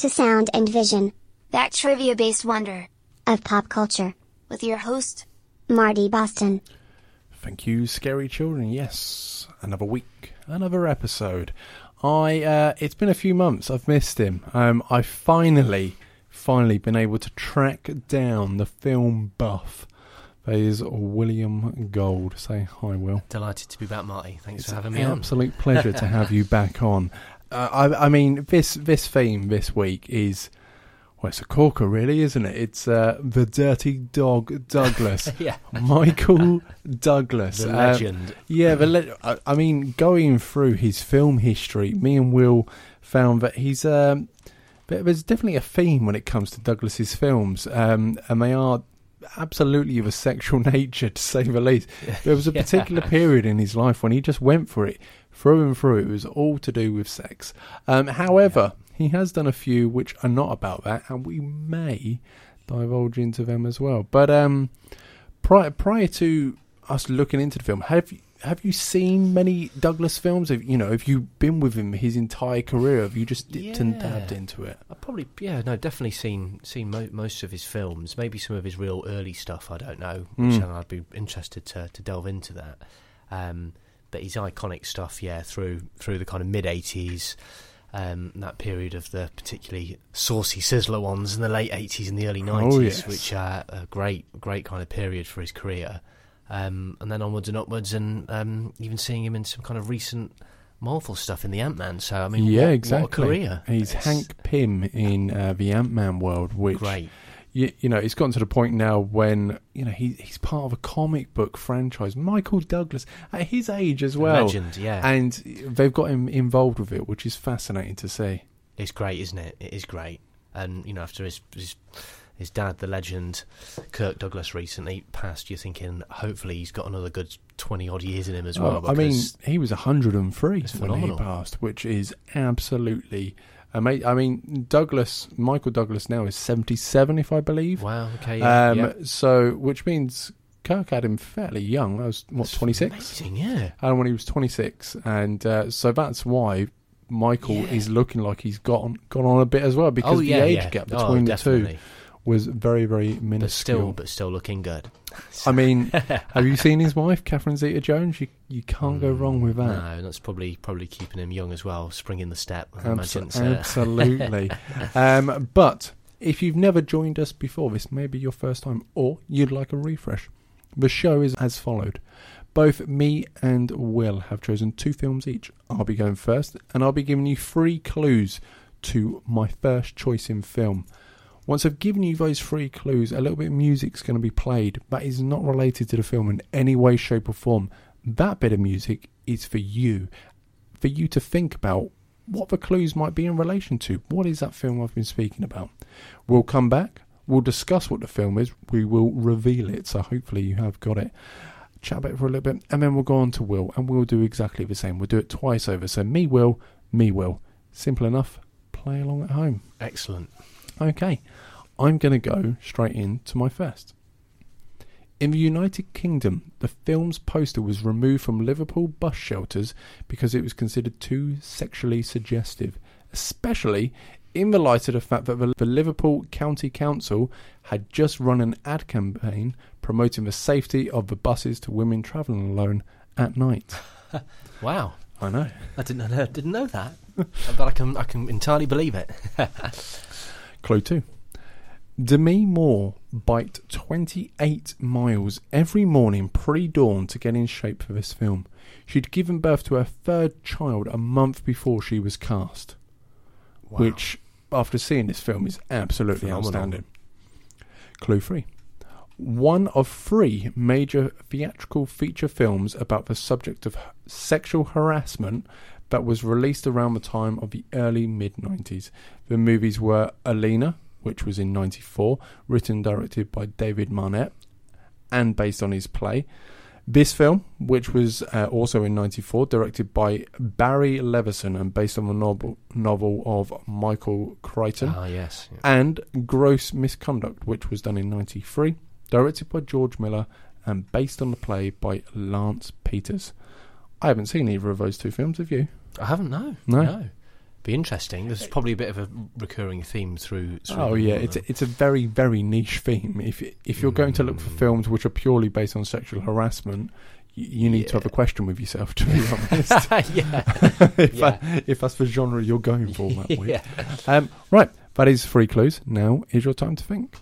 Welcome to Sound and Vision, that trivia based wonder of pop culture, with your host, Marty Boston. Thank you, scary children. Yes, another week, another episode. I uh, it's been a few months. I've missed him. Um, I finally, finally been able to track down the film buff. That is William Gold. Say hi, Will. Delighted to be back, Marty. Thanks It's for having me on. absolute pleasure to have you back on. Uh, I, I mean, this this theme this week is well, it's a corker, really, isn't it? It's uh, the Dirty Dog Douglas, yeah, Michael Douglas, the Um, legend. yeah, but le- I, I mean, going through his film history, me and Will found that he's um, there's definitely a theme when it comes to Douglas's films, um, and they are absolutely of a sexual nature, to say the least. There was a Yeah. particular period in his life when he just went for it through and through. It was all to do with sex. Um, however, he has done a few which are not about that, and we may divulge into them as well. But um, prior prior to us looking into the film, have you, have you seen many Douglas films? Have you know? Have you been with him his entire career? Have you just dipped and dabbed into it? I've probably, yeah, no, definitely seen seen mo- most of his films. Maybe some of his real early stuff. I don't know. Which Mm. and I'd be interested to to delve into that. Um, but his iconic stuff, yeah, through through the kind of mid '80s. Um, that period of the particularly saucy sizzler ones in the late 80s and the early 90s, Oh, yes. which are a great, great kind of period for his career. Um, and then onwards and upwards, and um, even seeing him in some kind of recent Marvel stuff in the Ant Man. So, I mean, yeah, what, exactly. What a career. He's It's Hank Pym in uh, the Ant Man world, which Great. you, you know, it's gotten to the point now when you know he he's part of a comic book franchise. Michael Douglas at his age as well, Legend, yeah. and they've got him involved with it, which is fascinating to see. It's great, isn't it? It is great. And, you know, after his, his, his dad, the legend, Kirk Douglas, recently passed, you're thinking, hopefully he's got another good 20 odd years in him as well. Oh, I mean, he was 103 It's when he passed, which is absolutely amazing. I mean, Douglas, Michael Douglas now is 77, if I believe. wow, okay, yeah. um, yeah. So, which means Kirk had him fairly young. I was what That's 26, Amazing, yeah. and when he was 26, and uh, so that's why Michael Yeah. is looking like he's gone gone on a bit as well because oh, yeah, the age yeah. gap Oh, between the two. Was very very But minuscule. still, but still looking good. I mean, have you seen his wife, Catherine Zeta-Jones? You you can't go wrong with that. Mm, No, that's probably probably keeping him young as well, springing the step. I Abso- imagine. So. absolutely. um, but if you've never joined us before, this may be your first time, or you'd like a refresh. The show is as followed. Both me and Will have chosen two films each. I'll be going first, and I'll be giving you three clues to my first choice in film. Once I've given you those three clues, a little bit of music's going to be played that is not related to the film in any way, shape, or form. That bit of music is for you, for you to think about what the clues might be in relation to. What is that film I've been speaking about? We'll come back. We'll discuss what the film is. We will reveal it. So hopefully you have got it. Chat about it for a little bit, and then we'll go on to Will, and we'll do exactly the same. We'll do it twice over. So me, Will, me, Will. Simple enough. Play along at home. Excellent. Okay, I'm going to go straight into my first. In the United Kingdom, the film's poster was removed from Liverpool bus shelters because it was considered too sexually suggestive, especially in the light of the fact that the, Liverpool County Council had just run an ad campaign promoting the safety of the buses to women travelling alone at night. Wow. I know. I didn't know, didn't know that. but I can I can entirely believe it. Clue 2. Demi Moore biked 28 miles every morning pre dawn to get in shape for this film. She'd given birth to her third child a month before she was cast, Wow. which, after seeing this film, is absolutely Phenomenal. outstanding. Clue 3. One of three major theatrical feature films about the subject of sexual harassment that was released around the time of the early mid 90s. The movies were Oleanna, which was in 94, written and directed by David Mamet and based on his play. This film, which was uh, also in 94, directed by Barry Levinson and based on the novel, novel of Michael Crichton Ah, yes. yeah. and Gross Misconduct, which was done in 93, directed by George Miller and based on the play by Lance Peters. I haven't seen either of those two films, have you? I haven't, no. No. No. be interesting. There's probably a bit of a recurring theme through. through Oh yeah, it's a, it's a very very niche theme. If if you're going to look for Mm. films which are purely based on sexual harassment, you, you need to have a question with yourself. To be honest, yeah, if, Yeah. that- if that's the genre you're going for that week. yeah. Um, right, that is three clues. Now is your time to think.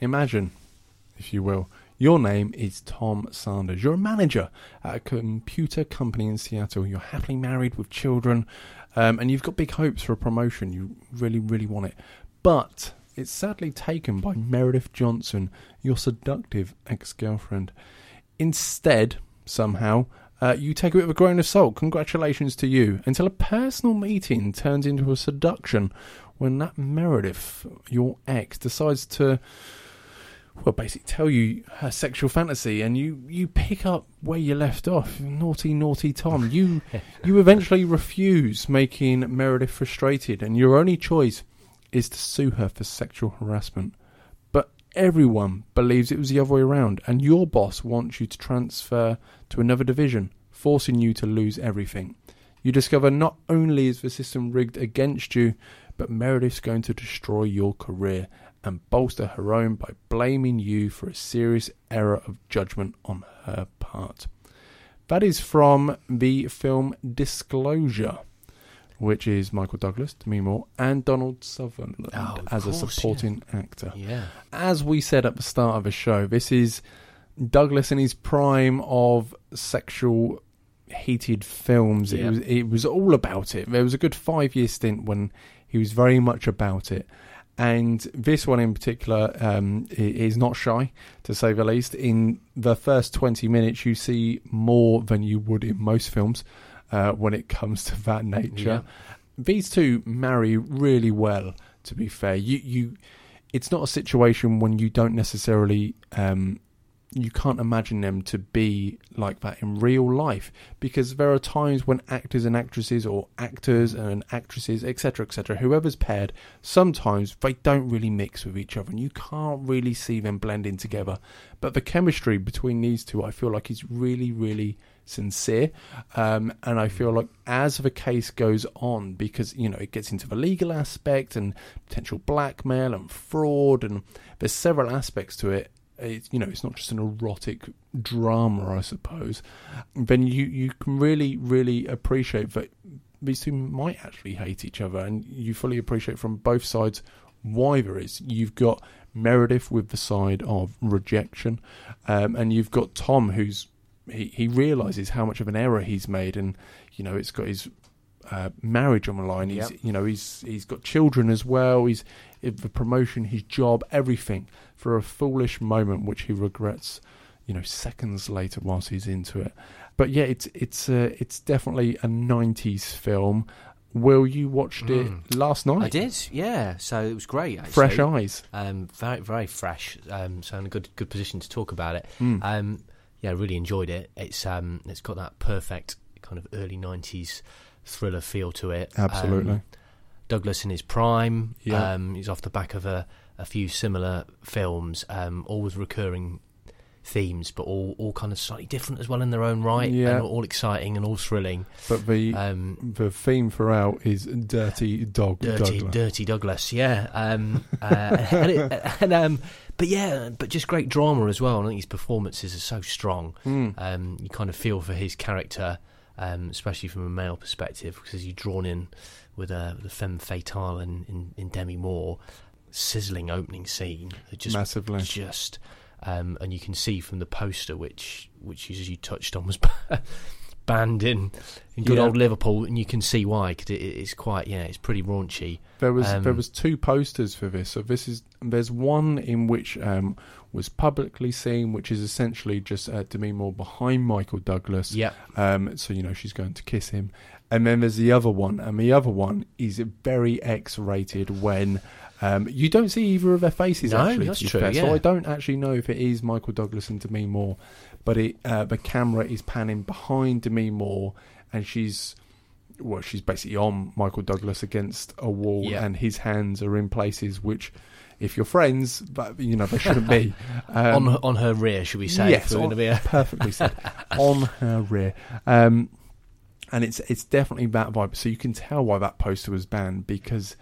Imagine, if you will, your name is Tom Sanders. You're a manager at a computer company in Seattle. You're happily married with children, um, and you've got big hopes for a promotion. You really, really want it. But it's sadly taken by Meredith Johnson, your seductive ex girlfriend. Instead, somehow, uh, you take it with a grain of salt. Congratulations to you. Until a personal meeting turns into a seduction when that Meredith, your ex, decides to, well, basically tell you her sexual fantasy, and you you pick up where you left off. Naughty, naughty Tom. You you eventually refuse, making Meredith frustrated, and your only choice is to sue her for sexual harassment. But everyone believes it was the other way around, and your boss wants you to transfer to another division, forcing you to lose everything. You discover not only is the system rigged against you, but Meredith's going to destroy your career and bolster her own by blaming you for a serious error of judgment on her part. That is from the film Disclosure, which is Michael Douglas, Demi Moore, and Donald Sutherland Oh, as a course, supporting actor. Yeah. As we said at the start of the show, this is Douglas in his prime of sexual heated films. It was it was all about it. There was a good five year stint when he was very much about it. And this one in particular um, is not shy, to say the least. In the first 20 minutes, you see more than you would in most films uh, when it comes to that nature. These two marry really well, to be fair. You, you, it's not a situation when you don't necessarily um, you can't imagine them to be like that in real life because there are times when actors and actresses or actors and actresses etc etc whoever's paired sometimes they don't really mix with each other and you can't really see them blending together. But the chemistry between these two i feel like is really really sincere. Um, and i feel like as the case goes on because you know it gets into the legal aspect and potential blackmail and fraud and there's several aspects to it it's you know it's not just an erotic drama i suppose. Then you you can really really appreciate that these two might actually hate each other and you fully appreciate from both sides why there is. You've got meredith with the side of rejection um, and you've got tom who's he, he realizes how much of an error he's made and you know it's got his uh, marriage on the line he's Yep. you know he's he's got children as well he's the promotion his job everything for a foolish moment which he regrets you know seconds later whilst he's into it but yeah it's it's uh, it's definitely a 90s film will you watched Mm. it last night I did, yeah. So it was great. Actually. fresh eyes Um, very, very fresh. Um, so in a good, good position to talk about it. Mm. Um, yeah, I really enjoyed it. It's, um, it's got that perfect kind of early '90s thriller feel to it. absolutely Um, Douglas in his prime. Yeah. Um, he's off the back of a, a few similar films, um, all with recurring themes, but all, all kind of slightly different as well in their own right. Yeah. And all exciting and all thrilling. but the Um, the theme throughout is dirty dog dirty, Douglas. dirty Douglas, yeah. Um, uh, and, it, and um, but yeah, but just great drama as well. I think his performances are so strong. Mm. Um, you kind of feel for his character, um, especially from a male perspective, because you're drawn in with a the femme fatale in, in, in Demi Moore, sizzling opening scene. Just massively just um, and you can see from the poster, which which as you touched on was banned in in good Yeah. old Liverpool, and you can see why because it, it's quite yeah, it's pretty raunchy. There was there Um, was two posters for this. So this is there's one in which um, was publicly seen, which is essentially just uh, Demi Moore behind Michael Douglas. Yeah, Um, so you know she's going to kiss him, and then there's the other one, and the other one is very X-rated when. Um, you don't see either of their faces No, actually. that's true, fair. So. I don't actually know if it is Michael Douglas and Demi Moore, but it uh, the camera is panning behind Demi Moore, and she's well, she's basically on Michael Douglas against a wall, Yeah. and his hands are in places which, if you're friends, but you know they shouldn't be. Um, on her, on her rear, should we say? yes, on- be a- perfectly said on her rear. Um, and it's it's definitely that vibe. So you can tell why that poster was banned because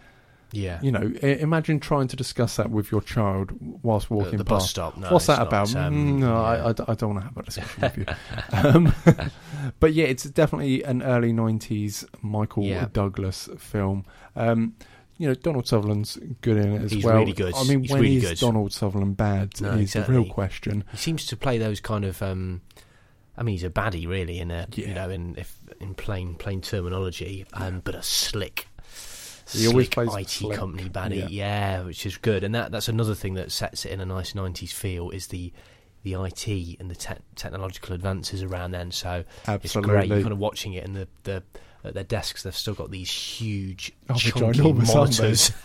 yeah. you know imagine trying to discuss that with your child whilst walking the bus past. stop. No, What's that not, about? um, Mm, no, I, yeah. I d- I don't want to have that discussion with you. Um, but yeah, it's definitely an early '90s Michael Yeah. Douglas film. Um, you know, Donald Sutherland's good in it as He's well. really good. I mean, He's when really is good. Donald Sutherland bad? No, is the exactly. real question. He seems to play those kind of. Um, I mean, he's a baddie, really, in a Yeah. you know, in if in plain plain terminology, um, but a slick. He always slick plays IT slick, company baddie, yeah. yeah. which is good, and that that's another thing that sets it in a nice '90s feel is the the IT and the te- technological advances around then. So it's great. Absolutely. You're kind of watching it, and the the at their desks they've still got these huge Oh, chunky ginormous, aren't they? monitors,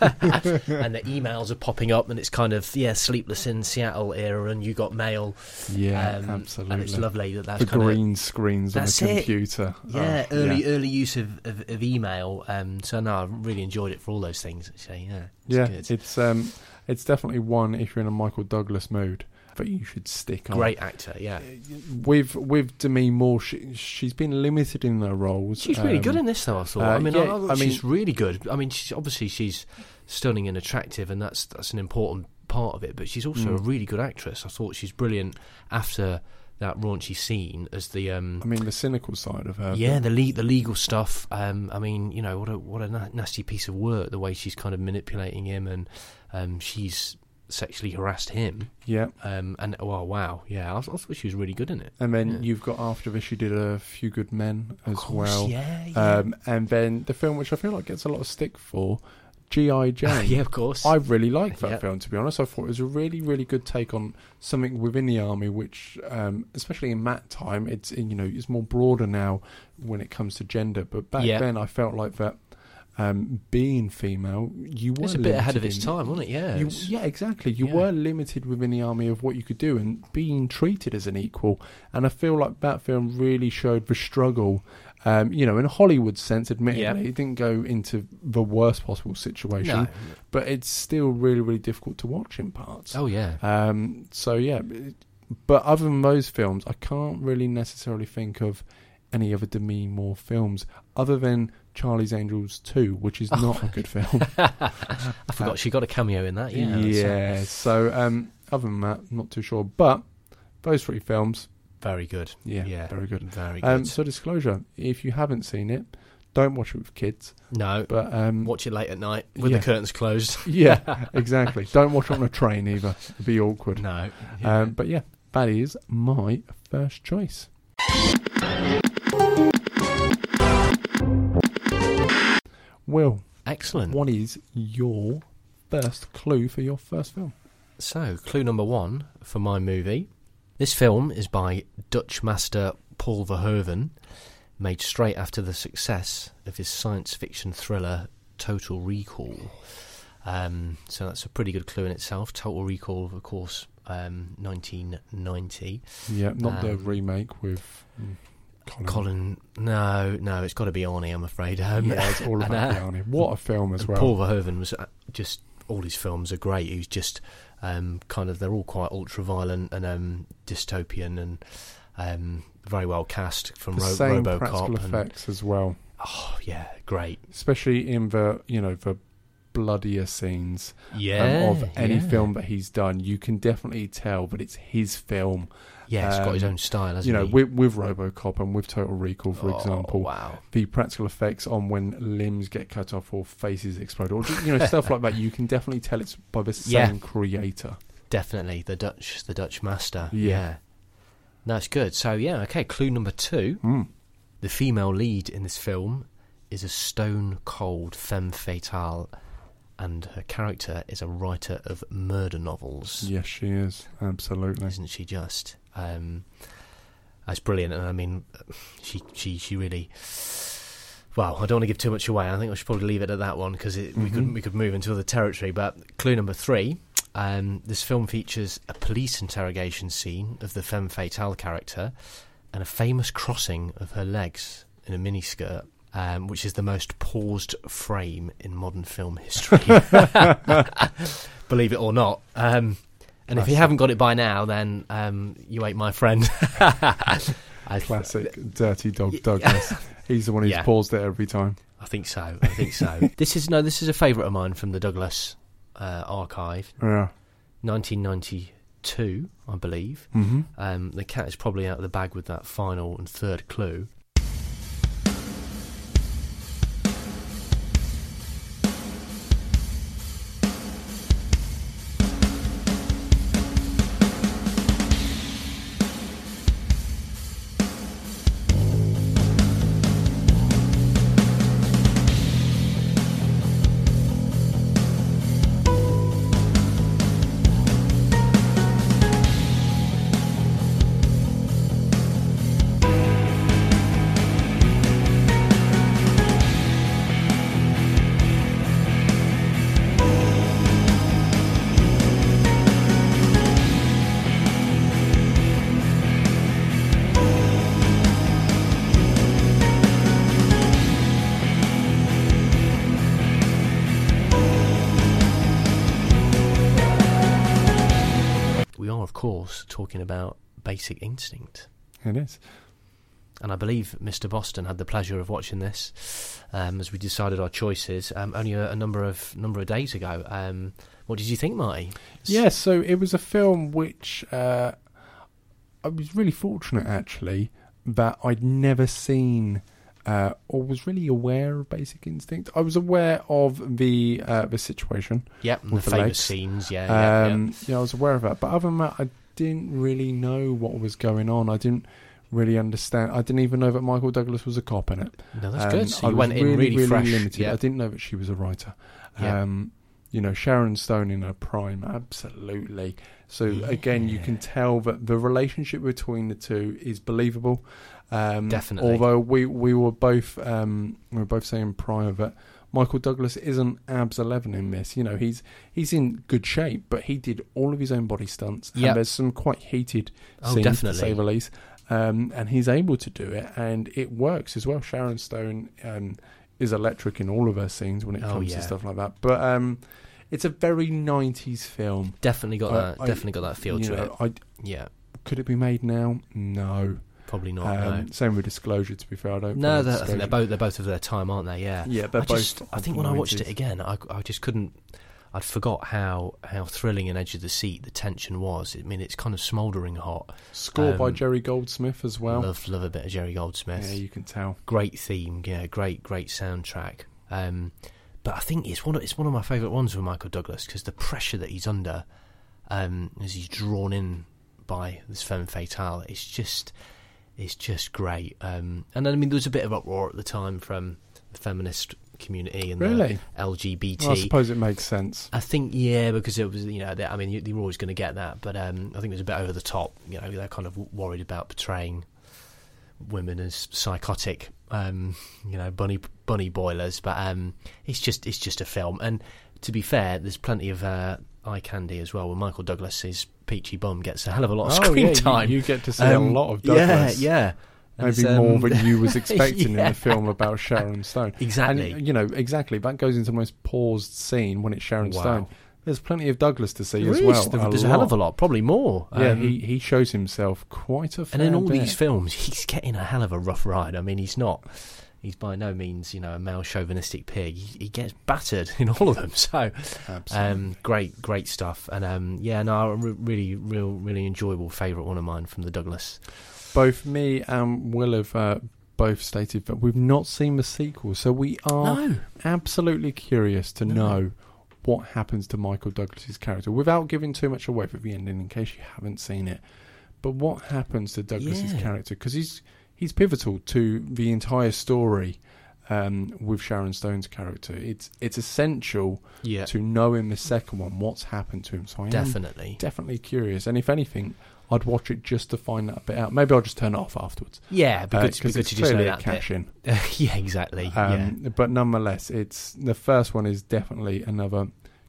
and the emails are popping up, and it's kind of yeah, sleepless in Seattle era, and you got mail. Yeah, Um, absolutely. And it's lovely that that's the kind of green screens on the it. computer. yeah, Oh, early yeah. early use of, of, of email. Um, so no, I really enjoyed it for all those things. Actually, yeah, it's yeah, good. it's um, it's definitely one if you're in a Michael Douglas mood that you should stick on. great actor. Yeah, with with Demi Moore, she, she's been limited in her roles. she's really um, good in this, though. I thought. uh, I mean, yeah, I, I, I she's mean- really good. I mean, she's obviously she's stunning and attractive, and that's that's an important part of it. But she's also a Mm. really good actress. I thought she's brilliant after that raunchy scene as the um, I mean, the cynical side of her. Yeah, the le- the legal stuff. Um, I mean, you know, what a what a na- nasty piece of work. The way she's kind of manipulating him, and um, she's sexually harassed him. yeah. Um, and oh wow, yeah, I, I thought she was really good in it. And then Yeah. you've got after this, she did a few good men as course, well. yeah, yeah. Um, and then the film, which I feel like gets a lot of stick for, G.I. Jane. yeah, of course. I really liked that Yeah. film, to be honest. I thought it was a really, really good take on something within the army, which, um, especially in that time, it's you know it's more broader now when it comes to gender. But back Yeah. then, I felt like that um, being female, you were it's a bit ahead of its in- time, wasn't it? Yeah, You, yeah, exactly. You yeah. were limited within the army of what you could do and being treated as an equal. And I feel like that film really showed the struggle. Um, you know, in a Hollywood sense, admittedly, Yeah. it didn't go into the worst possible situation, no. but it's still really, really difficult to watch in parts. Oh yeah, Um, so yeah, but other than those films, I can't really necessarily think of any other Demi Moore films other than Charlie's Angels 2, which is not a good film. I forgot she got a cameo in that. Yeah, Yeah. uh, so um, other than that, not too sure. But those three films, very good. yeah, Yeah, very good. Very good. Um, so disclosure: if you haven't seen it, don't watch it with kids. no, But um, watch it late at night with yeah. the curtains closed. yeah, exactly. Don't watch it on a train either. It'd be awkward. no, yeah. Um, but yeah, that is my first choice. Will, excellent. what is your first clue for your first film? So, clue number one for my movie. This film is by Dutch master Paul Verhoeven, made straight after the success of his science fiction thriller Total Recall. Um, so that's a pretty good clue in itself. Total Recall, of course, um, 1990. Yeah, not the Um, remake with mm, Colin. Colin, no, no, it's got to be Arnie, I'm afraid. Um, yeah, it's all and, about uh, Arnie. What a film as well. Paul Verhoeven was uh, just all his films are great. He's just um, kind of they're all quite ultra violent and um, dystopian and um, very well cast from the Ro- same RoboCop. practical and- effects as well, oh yeah, great. especially in the you know the bloodier scenes um, Yeah, of any yeah. film that he's done. You can definitely tell that it's his film. Yeah, it's got his um, own style, hasn't you know, he? with, with RoboCop and with Total Recall, for Oh, example, wow. the practical effects on when limbs get cut off or faces explode, or you know stuff like that. You can definitely tell it's by the same Yeah. creator. Definitely the Dutch, the Dutch master. Yeah. No, it's good. So yeah, okay. Clue number two: Mm. the female lead in this film is a stone cold femme fatale, and her character is a writer of murder novels. Yes, she is absolutely. isn't she just? Um, that's brilliant, and I mean, she she she really. Well, I don't want to give too much away. I think I should probably leave it at that one because we could Mhm. we could move into other territory. But clue number three: um, this film features a police interrogation scene of the femme fatale character and a famous crossing of her legs in a miniskirt. Um, which is the most paused frame in modern film history. Believe it or not. Um, and if you haven't got it by now, then um, you ain't my friend. Classic dirty dog Douglas. He's the one who's Yeah. paused it every time. I think so. I think so. this is no. This is a favourite of mine from the Douglas uh, archive, Yeah. 1992, I believe. hmm Um, the cat is probably out of the bag with that final and third clue. Talking about Basic Instinct. It is. And I believe Mr. Boston had the pleasure of watching this um, as we decided our choices um, only a, a number of number of days ago. Um, what did you think, Marty? Yes, so it was a film which uh, I was really fortunate actually that I'd never seen uh, or was really aware of Basic Instinct. I was aware of the uh, the situation. Yep, the With the famous legs. scenes. Yeah, yeah, yeah. Um, yeah, I was aware of that, but other than that, I didn't really know what was going on. I didn't really understand. I didn't even know that Michael Douglas was a cop in it. No, that's Um, good. So I went in really, fresh. limited. Yeah. I didn't know that she was a writer. Yeah. Um, you know, Sharon Stone in her prime, absolutely. So again, you can tell that the relationship between the two is believable. Um, Definitely. Although we we were both um, we were both saying prior that Michael Douglas isn't abs eleven in this. You know, he's he's in good shape, but he did all of his own body stunts. Yep. And there's some quite heated Oh, scenes, definitely. to say the least. Um, and he's able to do it, and it works as well. Sharon Stone um, is electric in all of her scenes when it Oh, comes yeah. to stuff like that. But um, it's a very '90s film. Definitely got I- that. I- definitely got that feel to know, it. I, Yeah, could it be made now? No. Probably not. Um, Same with Disclosure. To be fair, I don't. no, no they're- I think they're both they're both of their time, aren't they? Yeah. Yeah, they're I just, both. I think when I watched it again, I, I just couldn't. I'd forgot how how thrilling and edge of the seat the tension was. I mean, it's kind of smouldering hot. Score by um, Jerry Goldsmith as well. love love a bit of Jerry Goldsmith. yeah, you can tell. great theme, yeah, great great soundtrack. Um, but I think it's one of it's one of my favourite ones with Michael Douglas because the pressure that he's under um, as he's drawn in by this femme fatale, it's just it's just great. Um, and I mean, there was a bit of uproar at the time from the feminist community and Really? the LGBT. Well, I suppose it makes sense. I think yeah, because it was you know I mean you, you were always going to get that, but um, I think it was a bit over the top. You know they're kind of worried about portraying women as psychotic, um, you know bunny bunny boilers. But um, it's just it's just a film, and to be fair, there's plenty of uh, eye candy as well. When Michael Douglas's peachy bum gets a hell of a lot of oh, screen yeah, time. You, get to see Um, a lot of Douglas. Yeah, yeah. Maybe it's, more um, than you was expecting in yeah. the film about Sharon Stone. Exactly. And you know, exactly. That goes into the most paused scene when it's Sharon Wow. Stone. There's plenty of Douglas to see There as well. There- There's a, hell of a lot, probably more. Yeah, Um, he, he shows himself quite a And in all bit. these films, he's getting a hell of a rough ride. I mean, he's not. He's by no means, you know, a male chauvinistic pig. He, he gets battered in all of them. So, um, great, great stuff. And um, yeah, no, a really, real, really enjoyable favourite one of mine from the Douglas. both me and Will have uh, both stated that we've not seen the sequel, so we are No, absolutely curious to No. know what happens to Michael Douglas's character without giving too much away for the ending in case you haven't seen it. But what happens to Douglas's Yeah. character because he's he's pivotal to the entire story um, with Sharon Stone's character. It's it's essential Yeah, to know in the second one what's happened to him. So I am definitely. definitely curious, and if anything, I'd watch it just to find that bit out. Maybe I'll just turn it off afterwards Yeah, because because because it's you just know clearly cash in. yeah, exactly. yeah. Um, But nonetheless, it's the first one is definitely another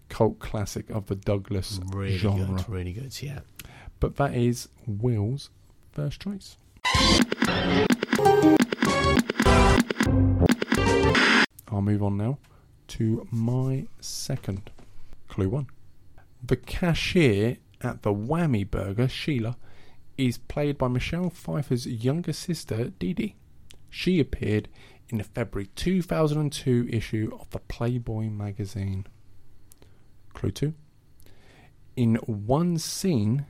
cult classic of the Douglas Really genre. good, really good. Yeah. But that is Will's first choice. I'll move on now to my second clue one. The cashier at the Whammy Burger, Sheila, is played by Michelle Pfeiffer's younger sister, Dee Dee. She appeared in the February 2002 issue of the Playboy magazine. Clue 2. In one scene,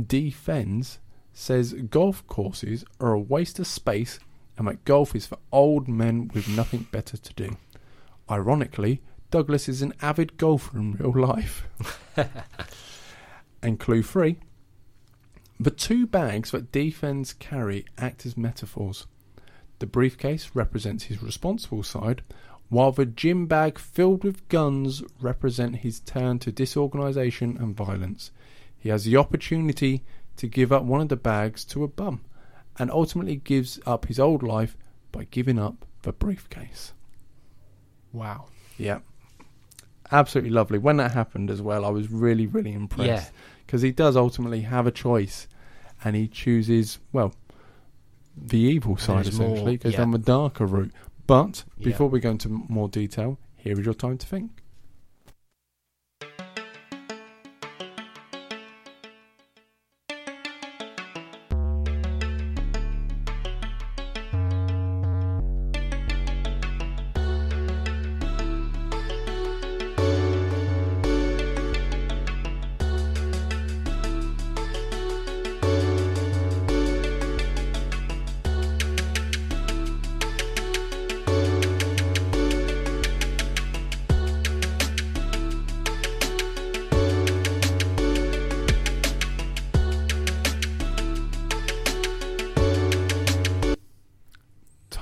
D-Fens says golf courses are a waste of space and that golf is for old men with nothing better to do. Ironically, Douglas is an avid golfer in real life. and clue three the two bags that D-Fens carry act as metaphors. The briefcase represents his responsible side, while the gym bag filled with guns represent his turn to disorganisation and violence. He has the opportunity to give up one of the bags to a bum, and ultimately gives up his old life by giving up the briefcase. Wow. Yeah. Absolutely lovely. When that happened as well, I was really, really impressed. Because he does ultimately have a choice and he chooses, well, the evil side There's more- essentially, goes yeah. down the darker route. But Yeah. before we go into more detail, here is your time to think.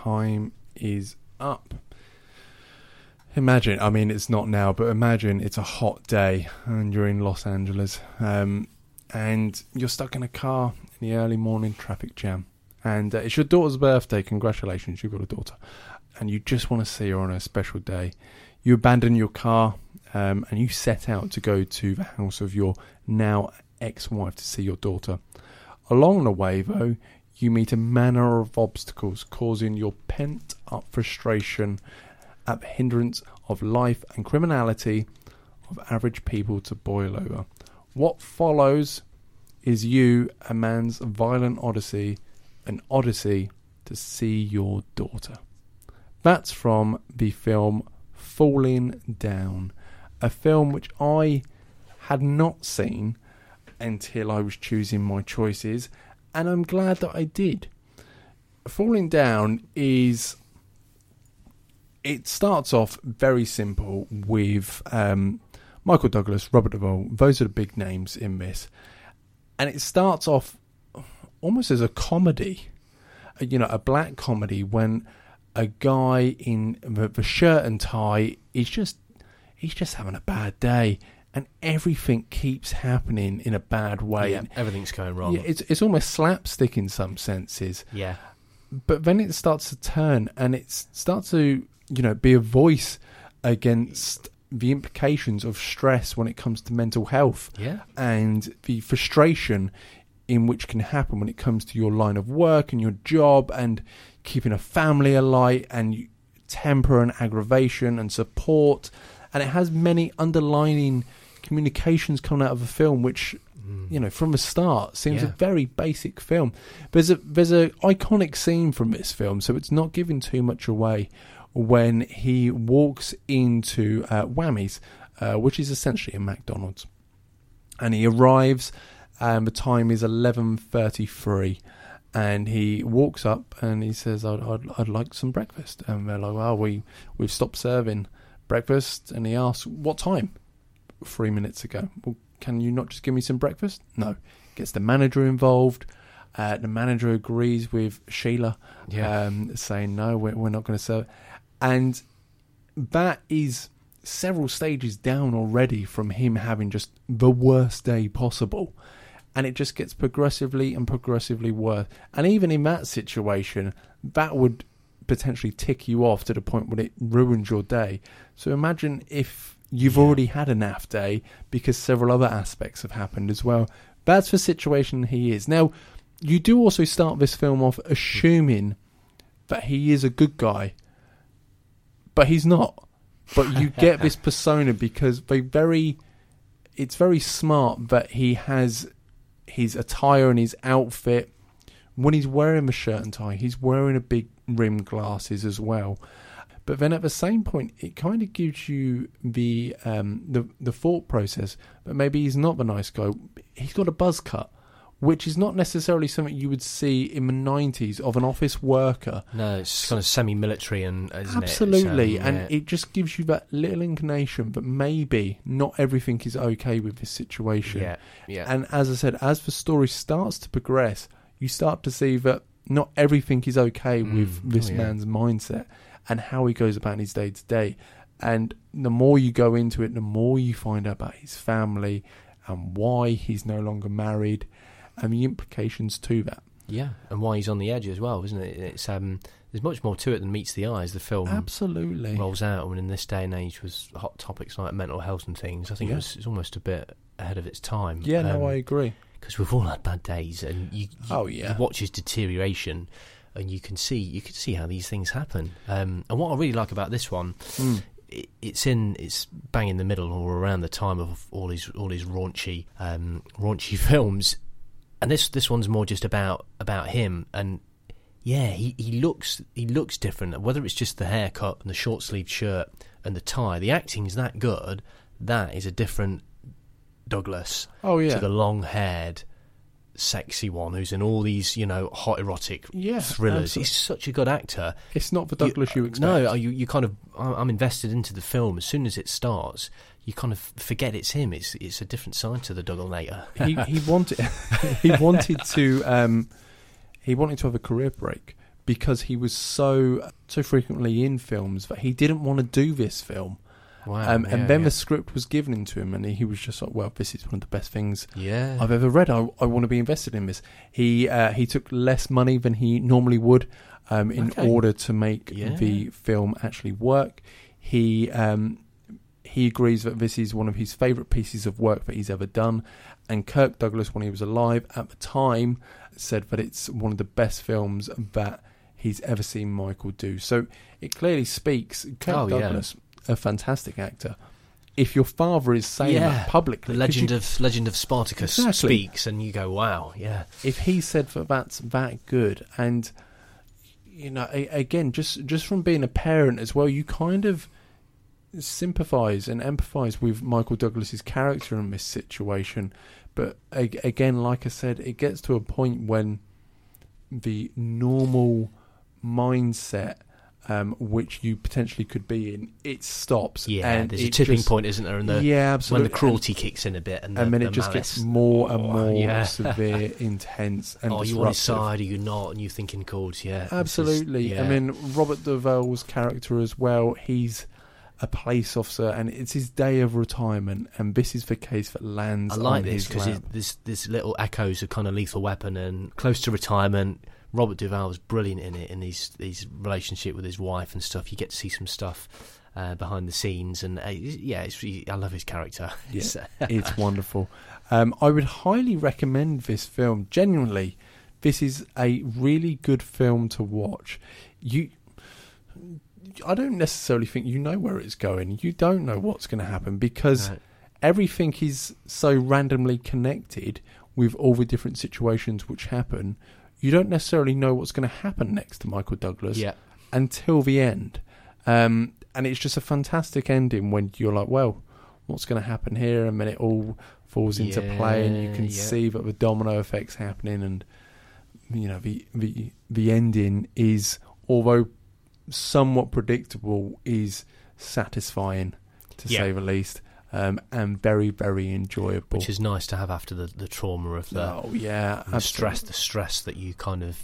Time is up. Imagine, I mean, it's not now, but imagine it's a hot day and you're in Los Angeles um, and you're stuck in a car in the early morning traffic jam. And uh, it's your daughter's birthday. Congratulations, you've got a daughter. And you just want to see her on a special day. You abandon your car um, and you set out to go to the house of your now ex wife to see your daughter. Along the way, though, you meet a manner of obstacles causing your pent up frustration at the hindrance of life and criminality of average people to boil over. What follows is you, a man's violent odyssey, an odyssey to see your daughter. That's from the film Falling Down, a film which I had not seen until I was choosing my choices, and I'm glad that I did. Falling Down is. It starts off very simple with um, Michael Douglas, Robert Duvall. Those are the big names in this, and it starts off almost as a comedy, uh, you know, a black comedy when a guy in the, the shirt and tie is just he's just having a bad day, and everything keeps happening in a bad way. yeah, And everything's going wrong. yeah, it's it's almost slapstick in some senses, yeah. but then it starts to turn and it starts to you know be a voice against the implications of stress when it comes to mental health Yeah. and the frustration in which can happen when it comes to your line of work and your job and keeping a family alight and temper and aggravation and support and it has many underlining communications coming out of a film which you know from the start seems a very basic film. There's a there's a iconic scene from this film so it's not giving too much away when he walks into uh, Whammies uh, which is essentially a McDonald's. And he arrives and the time is 11.33 and he walks up and he says I'd, I'd, I'd like some breakfast. And they're like well we, we've stopped serving breakfast. And he asks what time three minutes ago. Well, can you not just give me some breakfast? No. Gets the manager involved. Uh, the manager agrees with Sheila, Yeah. um, saying no, we're, we're not going to serve. And that is several stages down already from him having just the worst day possible. And it just gets progressively and progressively worse. And even in that situation, that would potentially tick you off to the point where it ruins your day. So imagine if you've already had a naff day because several other aspects have happened as well. That's the situation he is. Now, you do also start this film off assuming that he is a good guy, but he's not. But you get this persona because they very, it's very smart that he has his attire and his outfit. When he's wearing the shirt and tie, he's wearing a big rim glasses as well. But then at the same point, it kind of gives you the um, the the thought process. But maybe he's not the nice guy. He's got a buzz cut, which is not necessarily something you would see in the nineties of an office worker. No, it's kind of semi-military and isn't it? It's, Absolutely, um, and it just gives you that little inclination that maybe not everything is okay with this situation. yeah, yeah, And as I said, as the story starts to progress, you start to see that not everything is okay Mm, with this oh, yeah. man's mindset and how he goes about his day to day. And the more you go into it, the more you find out about his family and why he's no longer married and the implications to that. yeah, and why he's on the edge as well, isn't it? It's um, there's much more to it than meets the eye as the film Absolutely. rolls out. And in this day and age, with hot topics like mental health and things, I think Yeah. it was it's almost a bit ahead of its time. yeah, no, I agree. because we've all had bad days, and you, you Oh, yeah. you watch his deterioration, and you can see you can see how these things happen. Um, and what I really like about this one, Mm. it, it's in it's bang in the middle or around the time of all these all these raunchy um, raunchy films, and this this one's more just about about him and. Yeah, he, he looks he looks different. Whether it's just the haircut and the short sleeved shirt and the tie, the acting's that good. That is a different Douglas Oh, yeah. to the long haired, sexy one who's in all these, you know, hot erotic Yeah, thrillers. absolutely. He's such a good actor. It's not the Douglas you, expect. No, you, you kind of, I- I'm invested into the film. As soon as it starts, you kind of forget it's him. It's it's a different side to the Dougalator. he he wanted he wanted to um he wanted to have a career break because he was so so frequently in films that he didn't want to do this film. Wow. Um, yeah, and then yeah. the script was given to him, and he was just like, "Well, this is one of the best things yeah. I've ever read. I, I want to be invested in this." He uh, he took less money than he normally would um, in Okay. order to make the film actually work. He um, he agrees that this is one of his favourite pieces of work that he's ever done. And Kirk Douglas, when he was alive at the time, said that it's one of the best films that he's ever seen Michael do. So it clearly speaks. Kirk Oh. Douglas, a fantastic actor. If your father is saying Yeah. that publicly, the legend you- of Legend of Spartacus Exactly. speaks, and you go, "Wow, yeah, if he said that that's that good and you know a, again just just from being a parent as well you kind of sympathize and empathize with Michael Douglas's character in this situation but a, again like I said it gets to a point when the normal mindset um, which you potentially could be in it stops yeah." and there's a tipping just- point, isn't there? And the yeah when the cruelty kicks in a bit, and, and, the, and then the it just malice. gets more and Oh, more yeah. severe intense and oh, you on his side, are you not? And you thinking, "God, yeah, this Absolutely. yeah. I mean, Robert Duvall's character as well, he's a police officer and it's his day of retirement, and this is the case that lands I like this because there's there's little echoes of kind of Lethal Weapon and close to retirement. Robert Duvall was brilliant in it in his his relationship with his wife and stuff. You get to see some stuff uh, behind the scenes, and uh, yeah, it's really, I love his character. Yeah. It's, uh, wonderful. Um, I would highly recommend this film. Genuinely, this is a really good film to watch. You, I don't necessarily think you know where it's going. You don't know what's going to happen because no. everything is so randomly connected with all the different situations which happen. You don't necessarily know what's going to happen next to Michael Douglas yeah, until the end. Um, and it's just a fantastic ending when you're like, well, what's going to happen here? And then it all falls into play, and you can yeah. see that the domino effects happening. And you know, the the the ending is, although somewhat predictable, is satisfying to Yeah. say the least. Um, and very very enjoyable. which is nice to have after the, the trauma of the, oh yeah, the stress, the stress that you kind of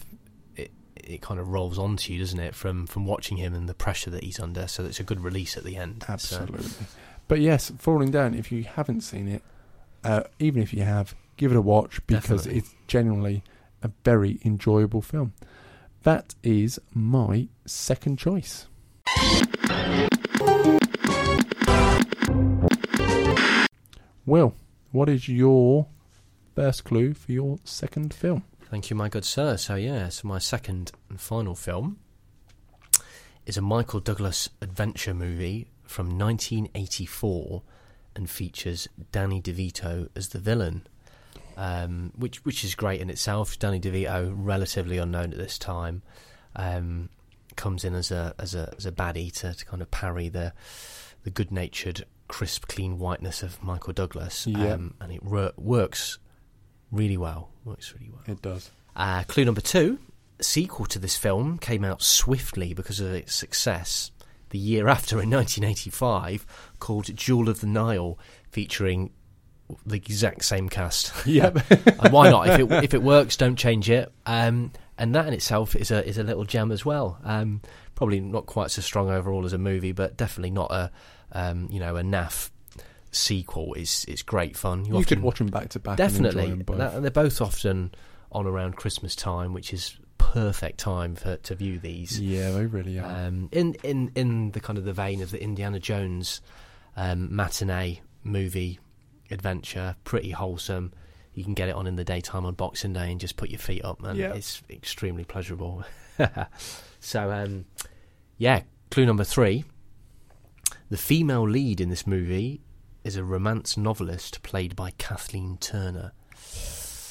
it it kind of rolls onto you, doesn't it? From from watching him and the pressure that he's under. So it's a good release at the end. So, Absolutely. But yes, Falling Down, if you haven't seen it, uh, even if you have, give it a watch because Definitely. it's genuinely a very enjoyable film. That is my second choice. Will, what is your first clue for your second film? Thank you, my good sir. So yeah, so my second and final film is a Michael Douglas adventure movie from 1984 and features Danny DeVito as the villain, um, which which is great in itself. Danny DeVito, relatively unknown at this time, um, comes in as a as a as a baddie to, to kind of parry the the good natured, crisp, clean whiteness of Michael Douglas, Yeah. um, and it wor- works really well. Works really well. It does. Uh, clue number two: sequel to this film came out swiftly because of its success the year after in 1985, called Jewel of the Nile, featuring the exact same cast. Yep. and why not? If it if it works, don't change it. Um, and that in itself is a is a little gem as well. Um, probably not quite so strong overall as a movie, but definitely not a um, you know a naff sequel. is it's great fun. you often- could watch them back to back. Definitely, And both. That- they're both often on around Christmas time, which is perfect time for to view these. yeah, they really are. Um, in in in the kind of the vein of the Indiana Jones um, matinee movie adventure, pretty wholesome. You can get it on in the daytime on Boxing Day and just put your feet up, and Yeah. it's extremely pleasurable. so, um, yeah, clue number three: the female lead in this movie is a romance novelist played by Kathleen Turner.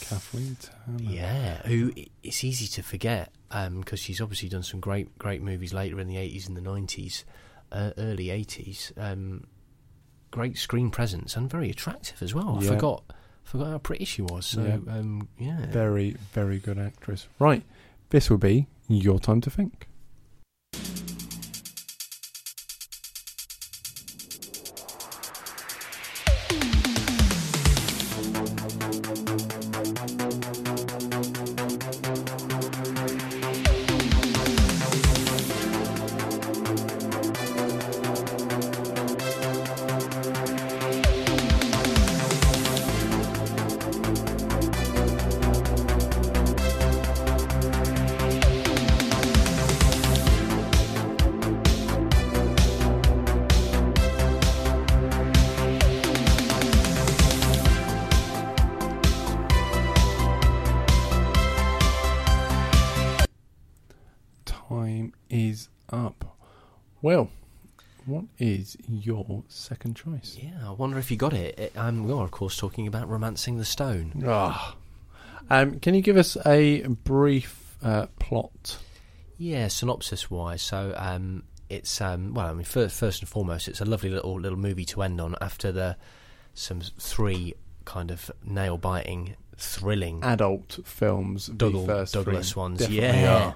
Kathleen Turner. Yeah, who it's easy to forget because she's obviously done some great great movies later in the eighties and the nineties, uh, early eighties. Um, great screen presence and very attractive as well. I Yeah. forgot forgot how pretty she was. So Yeah. um, yeah, Very, very good actress. Right, this will be your time to think. Well, what is your second choice? yeah. I wonder if you got it. it um, we are of course talking about romancing the stone. Ah. Um, can you give us a brief uh, plot? Yeah, synopsis wise, so um, it's um, well, I mean, first, first and foremost, it's a lovely little little movie to end on after the some three kind of nail biting, thrilling Adult films, the Dougal- first Douglas three ones. Yeah. are.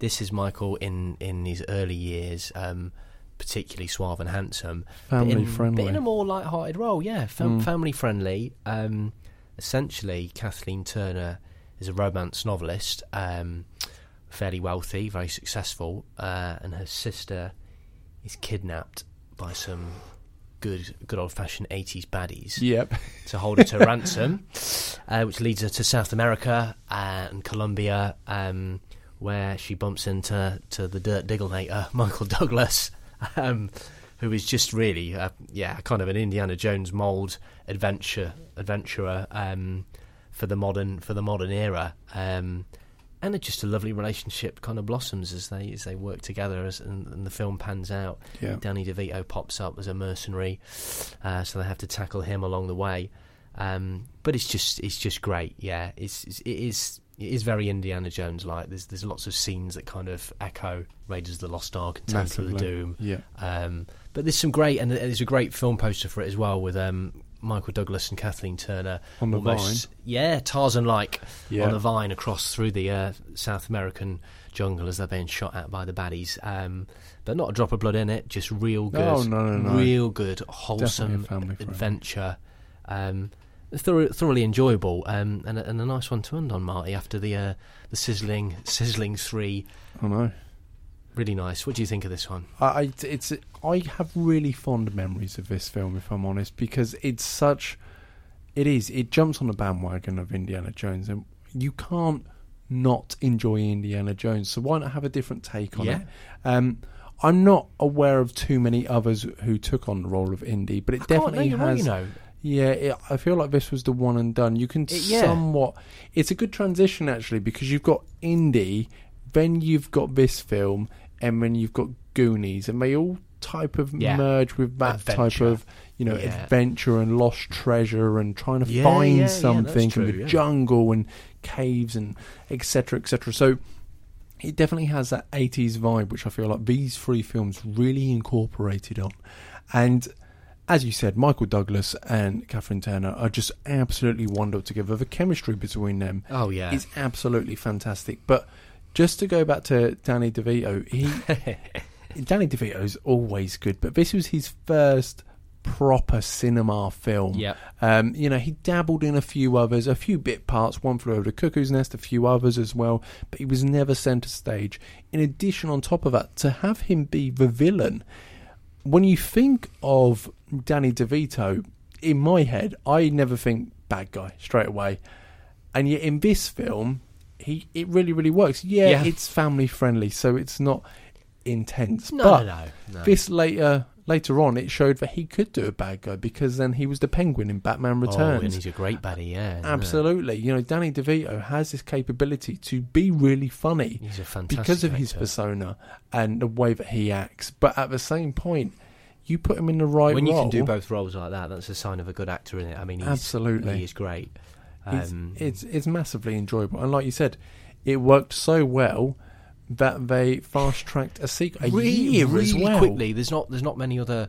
This is Michael in in his early years, um, particularly suave and handsome, family but in, friendly. but in a more light-hearted role. Yeah, fam- Mm. family friendly. Um, essentially, Kathleen Turner is a romance novelist, um, fairly wealthy, very successful, uh, and her sister is kidnapped by some good good old-fashioned 80s baddies Yep. to hold her to ransom, uh, which leads her to South America and Colombia, um, where she bumps into to the dirt digglenator Michael Douglas, um, who is just really, uh, yeah, kind of an Indiana Jones mold adventure adventurer um, for the modern for the modern era. Um, and it just a lovely relationship kind of blossoms as they as they work together as and, and the film pans out. Yeah. Danny DeVito pops up as a mercenary, uh, so they have to tackle him along the way. Um, but it's just it's just great. Yeah, it's, it's it is it is very Indiana Jones like. There's there's lots of scenes that kind of echo Raiders of the Lost Ark and Temple of the Doom. Yeah. Um, but there's some great and there's a great film poster for it as well with um, Michael Douglas and Kathleen Turner On the almost, yeah, Tarzan-like Yeah. on the vine across through the uh, South American jungle as they're being shot at by the baddies. Um, but not a drop of blood in it, just real good, Oh, no, no, no. real good, wholesome a family film. adventure. Um, thorough, thoroughly enjoyable, um, and, a, and a nice one to end on, Marty. After the uh, the sizzling sizzling three, I know. really nice. What do you think of this one? I, I- it's I have really fond memories of this film, if I'm honest, because it's such. It is. It jumps on the bandwagon of Indiana Jones, and you can't not enjoy Indiana Jones. So why not have a different take on Yeah. it? Um, I'm not aware of too many others who took on the role of Indy, but it I can't- no, definitely you're right, has. you know. Yeah, it, I feel like this was the one and done. You can It- yeah. somewhat. It's a good transition actually because you've got Indy, then you've got this film, and then you've got Goonies, and they all type of Yeah. merge with that type of you know Yeah. adventure and lost treasure and trying to Yeah, find something true, in the jungle and caves and etc etc. So it definitely has that 80s vibe, which I feel like these three films really incorporated on. And as you said, Michael Douglas and Catherine Turner are just absolutely wonderful together. The chemistry between them Oh yeah, is absolutely fantastic. But just to go back to Danny DeVito, he Danny DeVito's always good, but this was his first proper cinema film. Yep. Um, you know, he dabbled in a few others, a few bit parts, one flew over the cuckoo's nest, a few others as well, but he was never centre stage. In addition, on top of that, to have him be the villain, when you think of Danny DeVito, in my head, I never think bad guy straight away. And yet in this film, he it really, really works. Yeah, Yeah. it's family friendly, so it's not intense. no, but no, no, no. this later later on it showed that he could do a bad guy because then he was the penguin in Batman Returns. Oh, and he's a great baddie, yeah. yeah. Absolutely. You know, Danny DeVito has this capability to be really funny He's a fantastic because of his persona and the way that he acts. But at the same point, you put him in the right role. When you role. can do both roles like that, that's a sign of a good actor in it. I mean, he's, Absolutely. he is great. It's, Um, it's it's massively enjoyable, and like you said, it worked so well that they fast tracked a sequel a really, year really as well. quickly. There's not there's not many other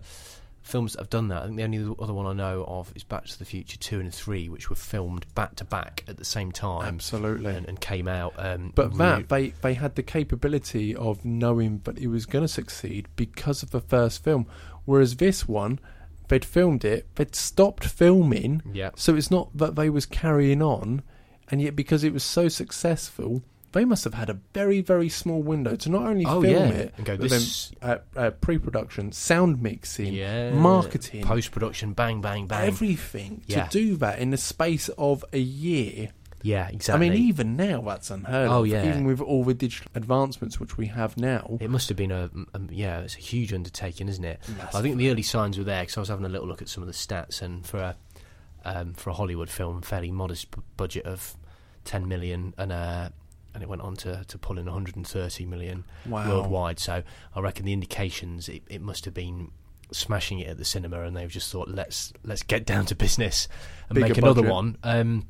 films that have done that. I think the only other one I know of is Back to the Future two and three, which were filmed back to back at the same time Absolutely. and, and came out. Um, But that they they had the capability of knowing that it was going to succeed because of the first film, whereas this one, they'd filmed it, they'd stopped filming, yeah, so it's not that they was carrying on, and yet because it was so successful, they must have had a very very small window to not only Oh, film yeah. it, And go, but "This- then uh, uh, pre-production, sound mixing, yeah, marketing, post production, bang, bang, bang. everything Yeah. to do that in the space of a year. yeah, exactly. I mean, even now that's unheard Oh, of. yeah. Even with all the digital advancements which we have now. It must have been a, um, yeah, it's a huge undertaking, isn't it? Massive. I think the early signs were there because I was having a little look at some of the stats, and for a um, for a Hollywood film, fairly modest b- budget of ten million, and uh, and it went on to, to pull in 130 million Wow. worldwide. So I reckon the indications it, it must have been smashing it at the cinema, and they've just thought let's let's get down to business and Bigger make another budget. one. Um,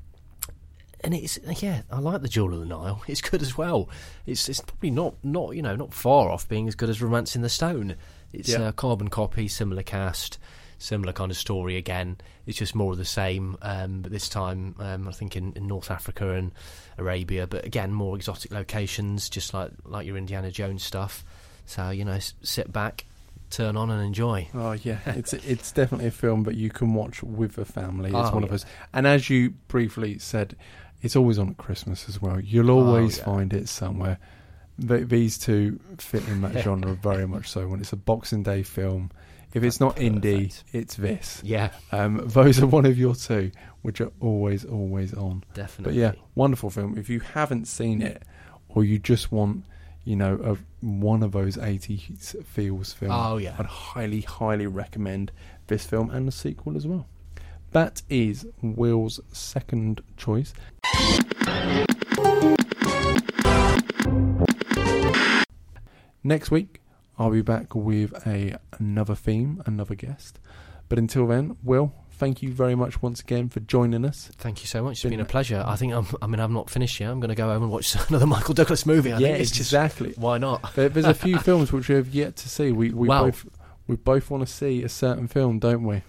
and it's yeah, I like the Jewel of the Nile. It's good as well. It's it's probably not not you know not far off being as good as Romancing the Stone. It's Yeah. a carbon copy, similar cast, similar kind of story again. It's just more of the same, um, but this time um, I think in, in North Africa and Arabia. But again, more exotic locations, just like like your Indiana Jones stuff. So you know, s- sit back, turn on and enjoy. Oh yeah, it's it's definitely a film that you can watch with a family. It's Oh, one of us, and as you briefly said, it's always on at Christmas as well. You'll always Oh, yeah. find it somewhere. Th these two fit in that genre very much so. When it's a Boxing Day film, if it's not Indy, it's this. Yeah, Um, those are one of your two, which are always always on. Definitely. But yeah, wonderful film. If you haven't seen it, or you just want, you know, a, one of those 80s feels film, Oh yeah. I'd highly, highly recommend this film and the sequel as well. That is Will's second choice. Next week, I'll be back with a another theme, another guest. But until then, Will, thank you very much once again for joining us. Thank you so much. It's Been- been a pleasure. I think I'm. I mean, I'm not finished yet. I'm going to go home and watch another Michael Douglas movie. I yeah, think it's just exactly. why not? There, there's a few films which we have yet to see. We we Wow. both we both want to see a certain film, don't we?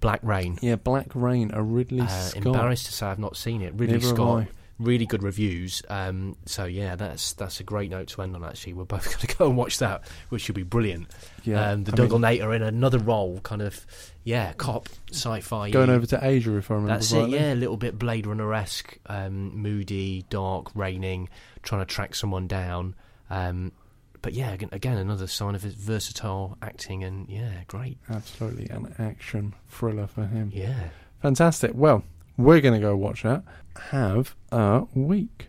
Black Rain. Yeah, Black Rain, a Ridley Uh, Scott. embarrassed to say I've not seen it. Ridley have Scott. Really good reviews. Um, so yeah, that's that's a great note to end on. Actually, we're both going to go and watch that, which should be brilliant. Yeah, um, the I Dougal Nater in another role, kind of yeah, cop sci-fi. going over to Asia, if I remember That's it, rightly. yeah, a little bit Blade Runner esque, um, moody, dark, raining, trying to track someone down. Um, but yeah, again, again, another sign of his versatile acting, and yeah, great. Absolutely, an action thriller for him. Yeah. Fantastic. Well, we're going to go watch that. Have a week.